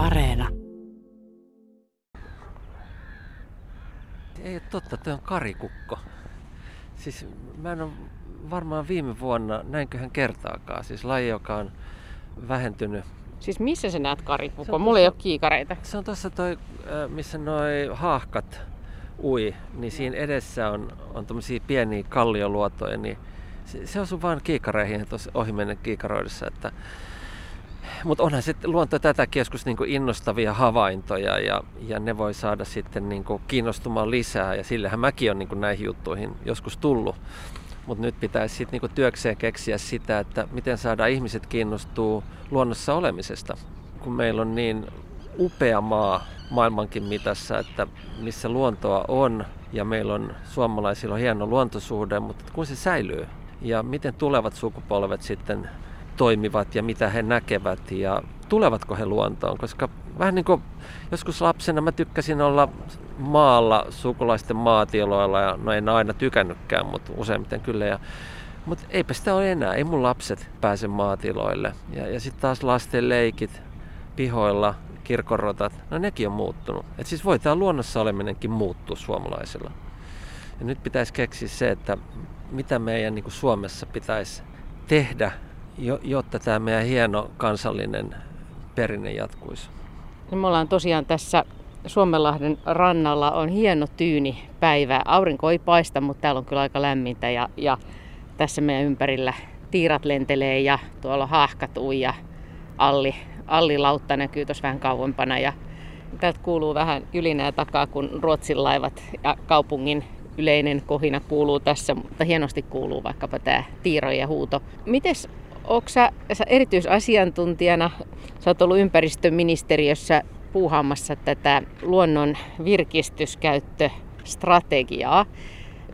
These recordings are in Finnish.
Areena. Ei ole totta, tuo on karikukko. Siis mä en ole varmaan viime vuonna, näinköhän kertaakaan, siis laji, joka on vähentynyt. Siis missä sä näet karikukko? Mulla ei ole kiikareita. Se on tuossa toi, missä noi haahkat ui, niin siinä edessä on, on tämmöisiä pieniä kallioluotoja, niin se, se osuu vaan kiikareihin tuossa ohimennen kiikaroidessa, että mutta onhan se luonto tätä keskus niin innostavia havaintoja ja, ja ne voi saada sitten niin kiinnostumaan lisää ja sillehän mäkin on niin näihin juttuihin joskus tullut. Mutta nyt pitäisi sitten niin työkseen keksiä sitä, että miten saadaan ihmiset kiinnostuu luonnossa olemisesta. Kun meillä on niin upea maa maailmankin mitassa, että missä luontoa on ja meillä on suomalaisilla on hieno luontosuhde, mutta kun se säilyy ja miten tulevat sukupolvet sitten toimivat ja mitä he näkevät ja tulevatko he luontoon, koska vähän niin kuin joskus lapsena mä tykkäsin olla maalla sukulaisten maatiloilla ja no en aina tykännytkään, mutta useimmiten kyllä. Ja, mutta eipä sitä ole enää, ei mun lapset pääse maatiloille. Ja, ja sitten taas lasten leikit pihoilla, kirkorotat, no nekin on muuttunut. Et siis voi tämä luonnossa oleminenkin muuttua suomalaisilla. Ja nyt pitäisi keksiä se, että mitä meidän niin Suomessa pitäisi tehdä jotta tämä meidän hieno kansallinen perinne jatkuisi. No me ollaan tosiaan tässä Suomenlahden rannalla on hieno tyyni päivä. Aurinko ei paista, mutta täällä on kyllä aika lämmintä ja, ja tässä meidän ympärillä tiirat lentelee ja tuolla haahkat ui ja Alli, Alli Lautta näkyy tuossa vähän kauempana ja täältä kuuluu vähän ylinää takaa, kun Ruotsin laivat ja kaupungin yleinen kohina kuuluu tässä, mutta hienosti kuuluu vaikkapa tämä tiiro ja huuto. Mites Onko sä, sä erityisasiantuntijana, sä oot ollut ympäristöministeriössä puuhaamassa tätä luonnon virkistyskäyttöstrategiaa,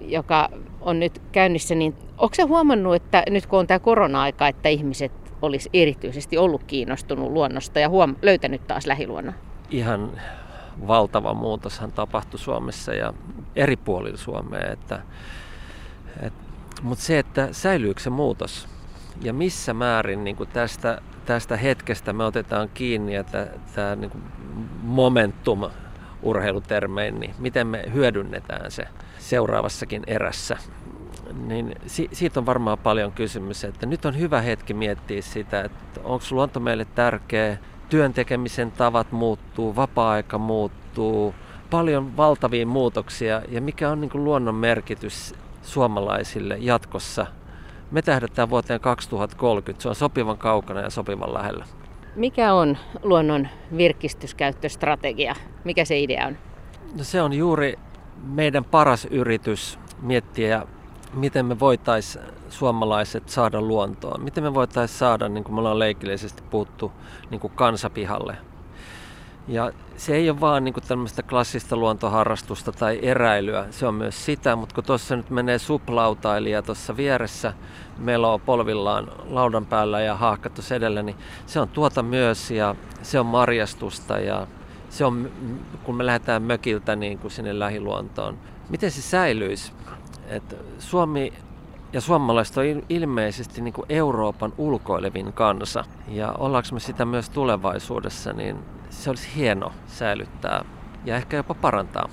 joka on nyt käynnissä, niin onko huomannut, että nyt kun on tämä korona-aika, että ihmiset olisi erityisesti ollut kiinnostunut luonnosta ja huom- löytänyt taas lähiluonnon? Ihan valtava muutoshan tapahtui Suomessa ja eri puolilla Suomea. Että, et, mutta se, että säilyykö se muutos, ja missä määrin niin kuin tästä, tästä hetkestä me otetaan kiinni ja tämä niin momentum urheilutermein, niin miten me hyödynnetään se seuraavassakin erässä. Niin si- siitä on varmaan paljon kysymys, että nyt on hyvä hetki miettiä sitä, että onko luonto meille tärkeä, työn tekemisen tavat muuttuu, vapaa-aika muuttuu, paljon valtavia muutoksia ja mikä on niin luonnon merkitys suomalaisille jatkossa me tähdätään vuoteen 2030. Se on sopivan kaukana ja sopivan lähellä. Mikä on luonnon virkistyskäyttöstrategia? Mikä se idea on? No se on juuri meidän paras yritys miettiä, miten me voitaisiin suomalaiset saada luontoon. Miten me voitaisiin saada, niin kuin me ollaan leikillisesti puhuttu, niin kuin kansapihalle. Ja se ei ole vaan niin tämmöistä klassista luontoharrastusta tai eräilyä, se on myös sitä, mutta kun tuossa nyt menee suplautailija tuossa vieressä, meillä on polvillaan laudan päällä ja haakattu edellä, niin se on tuota myös ja se on marjastusta ja se on, kun me lähdetään mökiltä niin kuin sinne lähiluontoon. Miten se säilyisi? Et Suomi ja suomalaiset on ilmeisesti niin kuin Euroopan ulkoilevin kansa. Ja ollaanko me sitä myös tulevaisuudessa, niin se olisi hieno säilyttää ja ehkä jopa parantaa.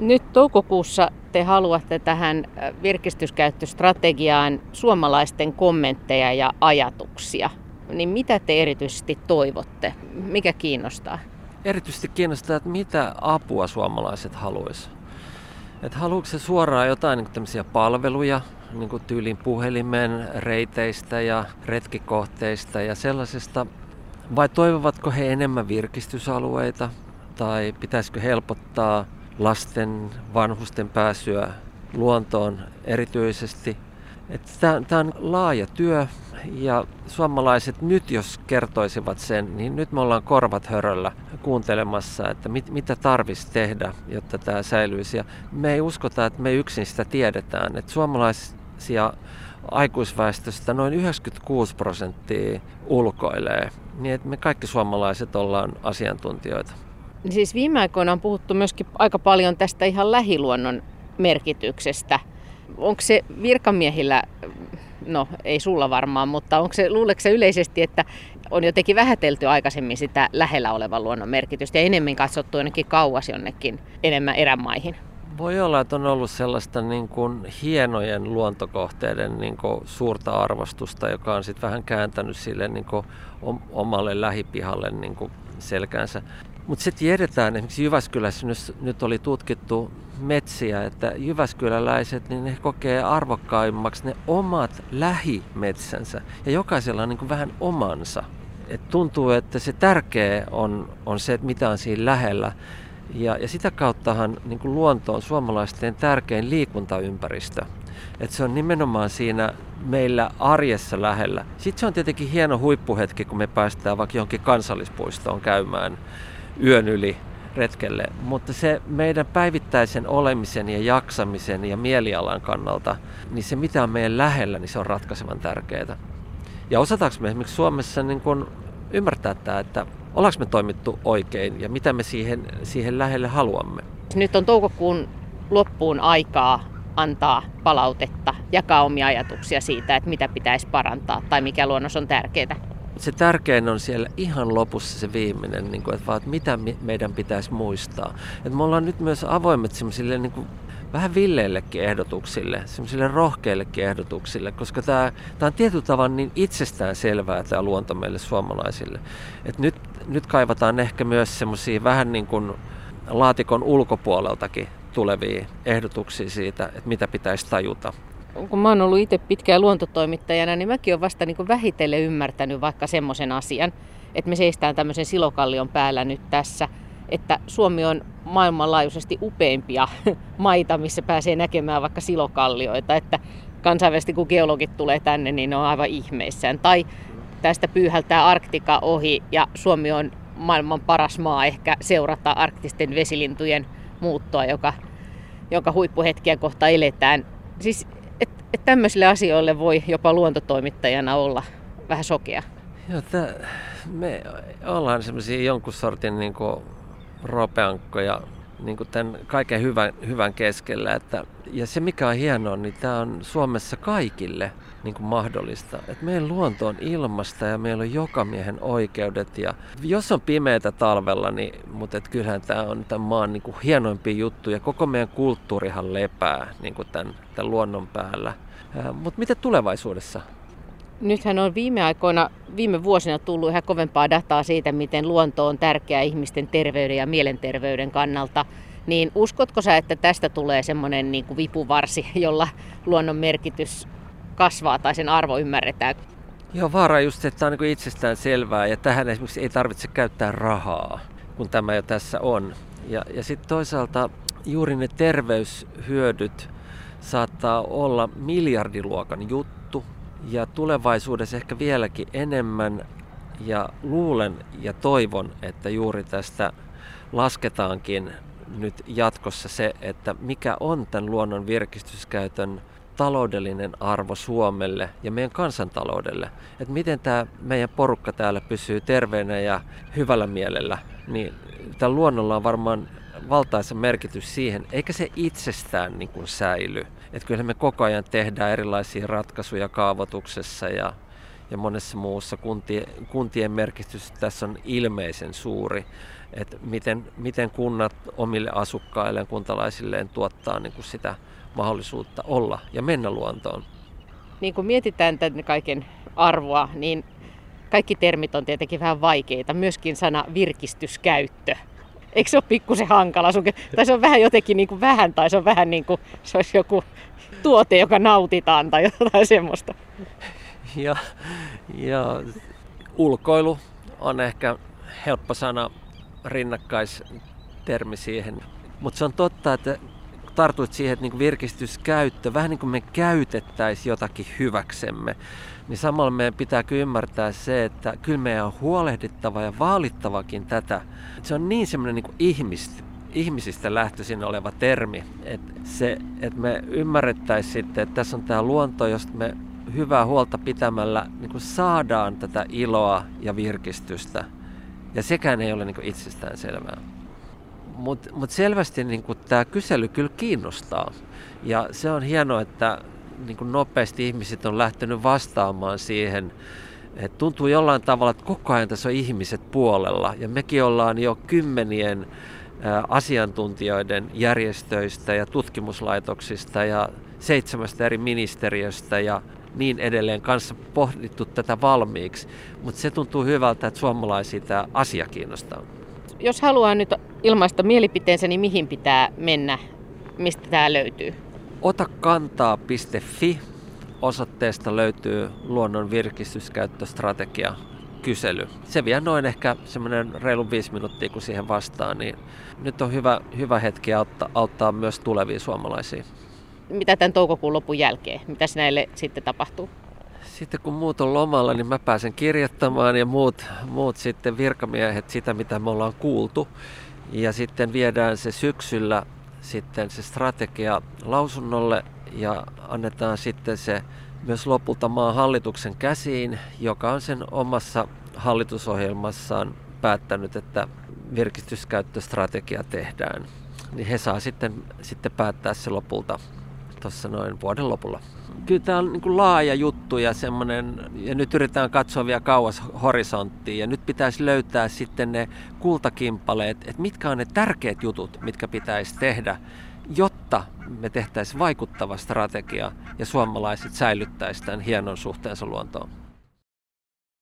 Nyt toukokuussa te haluatte tähän virkistyskäyttöstrategiaan suomalaisten kommentteja ja ajatuksia. Niin mitä te erityisesti toivotte? Mikä kiinnostaa? Erityisesti kiinnostaa, että mitä apua suomalaiset haluaisivat. Että haluatko se suoraan jotain niin tämmöisiä palveluja, niin kuin tyylin puhelimen reiteistä ja retkikohteista ja sellaisesta vai toivovatko he enemmän virkistysalueita? Tai pitäisikö helpottaa lasten, vanhusten pääsyä luontoon erityisesti? Tämä on laaja työ ja suomalaiset nyt jos kertoisivat sen, niin nyt me ollaan korvat höröllä kuuntelemassa, että mit, mitä tarvitsisi tehdä, jotta tämä säilyisi. Ja me ei uskota, että me yksin sitä tiedetään. Että suomalaisia aikuisväestöstä noin 96 prosenttia ulkoilee niin että me kaikki suomalaiset ollaan asiantuntijoita. Siis viime aikoina on puhuttu myöskin aika paljon tästä ihan lähiluonnon merkityksestä. Onko se virkamiehillä no ei sulla varmaan, mutta onko se, luuleeko se yleisesti, että on jotenkin vähätelty aikaisemmin sitä lähellä olevan luonnon merkitystä ja enemmän katsottu jonnekin kauas jonnekin enemmän erämaihin? Voi olla, että on ollut sellaista niin kuin hienojen luontokohteiden niin kuin suurta arvostusta, joka on sitten vähän kääntänyt sille niin kuin omalle lähipihalle niin kuin selkänsä. Mutta sitten tiedetään, esimerkiksi Jyväskylässä nyt oli tutkittu metsiä, että Jyväskyläläiset niin ne kokee arvokkaimmaksi ne omat lähimetsänsä ja jokaisella on niin kuin vähän omansa. Et tuntuu, että se tärkeä on, on se, että mitä on siinä lähellä. Ja, ja sitä kauttahan niin kuin luonto on suomalaisten tärkein liikuntaympäristö. Et se on nimenomaan siinä meillä arjessa lähellä. Sitten se on tietenkin hieno huippuhetki, kun me päästään vaikka johonkin kansallispuistoon käymään yön yli retkelle. Mutta se meidän päivittäisen olemisen ja jaksamisen ja mielialan kannalta, niin se mitä on meidän lähellä, niin se on ratkaisevan tärkeää. Ja osataanko me esimerkiksi Suomessa niin kun ymmärtää tämä, että ollaanko me toimittu oikein ja mitä me siihen, siihen lähelle haluamme. Nyt on toukokuun loppuun aikaa antaa palautetta, jakaa omia ajatuksia siitä, että mitä pitäisi parantaa tai mikä luonnos on tärkeää. Se tärkein on siellä ihan lopussa se viimeinen, niin kuin, että, vaan, että mitä meidän pitäisi muistaa. Että me ollaan nyt myös avoimet sellaisille niin kuin vähän villeillekin ehdotuksille, semmoisille rohkeillekin ehdotuksille, koska tämä, tämä on tietyllä tavalla niin itsestään selvää tämä luonto meille suomalaisille. Et nyt, nyt kaivataan ehkä myös semmoisia vähän niin kuin laatikon ulkopuoleltakin tulevia ehdotuksia siitä, että mitä pitäisi tajuta. Kun mä oon ollut itse pitkään luontotoimittajana, niin mäkin olen vasta niin vähitellen ymmärtänyt vaikka semmoisen asian, että me seistään tämmöisen silokallion päällä nyt tässä – että Suomi on maailmanlaajuisesti upeimpia maita, missä pääsee näkemään vaikka silokallioita, että kansainvälisesti kun geologit tulee tänne, niin ne on aivan ihmeissään. Tai tästä pyyhältää Arktika ohi ja Suomi on maailman paras maa ehkä seurata arktisten vesilintujen muuttoa, joka, jonka huippuhetkiä kohta eletään. Siis, että et tämmöisille asioille voi jopa luontotoimittajana olla vähän sokea. Joo, tää, me ollaan semmoisia jonkun sortin niin kuin ropeankkoja niin kuin tämän kaiken hyvän, hyvän keskellä. Että, ja se mikä on hienoa, niin tämä on Suomessa kaikille niin kuin mahdollista. Et meidän luonto on ilmasta ja meillä on jokamiehen oikeudet. Ja jos on pimeätä talvella, niin, mutta et kyllähän tämä on tämän maan niin kuin hienoimpia juttuja. Koko meidän kulttuurihan lepää niin kuin tämän, tämän luonnon päällä. Mutta mitä tulevaisuudessa? Nythän on viime aikoina, viime vuosina tullut ihan kovempaa dataa siitä, miten luonto on tärkeä ihmisten terveyden ja mielenterveyden kannalta. Niin uskotko sä, että tästä tulee semmoinen niin vipuvarsi, jolla luonnon merkitys kasvaa tai sen arvo ymmärretään? Joo, vaara just, että tämä on niin itsestään selvää ja tähän esimerkiksi ei tarvitse käyttää rahaa, kun tämä jo tässä on. Ja, ja sitten toisaalta juuri ne terveyshyödyt saattaa olla miljardiluokan juttu ja tulevaisuudessa ehkä vieläkin enemmän ja luulen ja toivon, että juuri tästä lasketaankin nyt jatkossa se, että mikä on tämän luonnon virkistyskäytön taloudellinen arvo Suomelle ja meidän kansantaloudelle. Että miten tämä meidän porukka täällä pysyy terveenä ja hyvällä mielellä, niin tällä luonnolla on varmaan valtaisa merkitys siihen, eikä se itsestään niin kuin säily. Että kyllä me koko ajan tehdään erilaisia ratkaisuja kaavoituksessa ja, ja monessa muussa kuntien, kuntien merkitys tässä on ilmeisen suuri. Että miten, miten kunnat omille asukkailleen, kuntalaisilleen tuottaa niin kuin sitä mahdollisuutta olla ja mennä luontoon. Niin kun mietitään tämän kaiken arvoa, niin kaikki termit on tietenkin vähän vaikeita. Myöskin sana virkistyskäyttö Eikö se ole pikkusen hankala? Sun, tai se on vähän jotenkin niin kuin vähän, tai se on vähän niin kuin se olisi joku tuote, joka nautitaan tai jotain semmoista. Ja, ja ulkoilu on ehkä helppo sana rinnakkaistermi siihen. Mutta se on totta, että tartuit siihen, että niin virkistyskäyttö, vähän niin kuin me käytettäisiin jotakin hyväksemme, niin samalla meidän pitää ymmärtää se, että kyllä meidän on huolehdittava ja vaalittavakin tätä. Se on niin semmoinen niin ihmistä, ihmisistä lähtöisin oleva termi, että, se, että me ymmärrettäisiin sitten, että tässä on tämä luonto, josta me hyvää huolta pitämällä niin kuin saadaan tätä iloa ja virkistystä. Ja sekään ei ole niin itsestään selvää. Mutta mut selvästi niin tämä kysely kyllä kiinnostaa. Ja se on hienoa, että niin nopeasti ihmiset on lähtenyt vastaamaan siihen. Et tuntuu jollain tavalla, että koko ajan tässä on ihmiset puolella ja mekin ollaan jo kymmenien asiantuntijoiden järjestöistä ja tutkimuslaitoksista ja seitsemästä eri ministeriöstä ja niin edelleen kanssa pohdittu tätä valmiiksi, mutta se tuntuu hyvältä, että suomalaisia tämä asia kiinnostaa. Jos haluaa nyt ilmaista mielipiteensä, niin mihin pitää mennä, mistä tämä löytyy? Otakantaa.fi osoitteesta löytyy luonnon virkistyskäyttöstrategia kysely. Se vie noin ehkä semmoinen reilu viisi minuuttia, kun siihen vastaan, niin nyt on hyvä, hyvä hetki auttaa, auttaa myös tulevia suomalaisia mitä tämän toukokuun lopun jälkeen? Mitä näille sitten tapahtuu? Sitten kun muut on lomalla, niin mä pääsen kirjoittamaan ja muut, muut sitten virkamiehet sitä, mitä me ollaan kuultu. Ja sitten viedään se syksyllä sitten se strategia lausunnolle ja annetaan sitten se myös lopulta maan hallituksen käsiin, joka on sen omassa hallitusohjelmassaan päättänyt, että virkistyskäyttöstrategia tehdään. Niin he saa sitten, sitten päättää se lopulta tuossa noin vuoden lopulla. Kyllä tämä on niin kuin laaja juttu ja semmoinen, ja nyt yritetään katsoa vielä kauas horisonttiin ja nyt pitäisi löytää sitten ne kultakimpaleet, että mitkä on ne tärkeät jutut, mitkä pitäisi tehdä, jotta me tehtäisiin vaikuttava strategia ja suomalaiset säilyttäisivät tämän hienon suhteensa luontoon.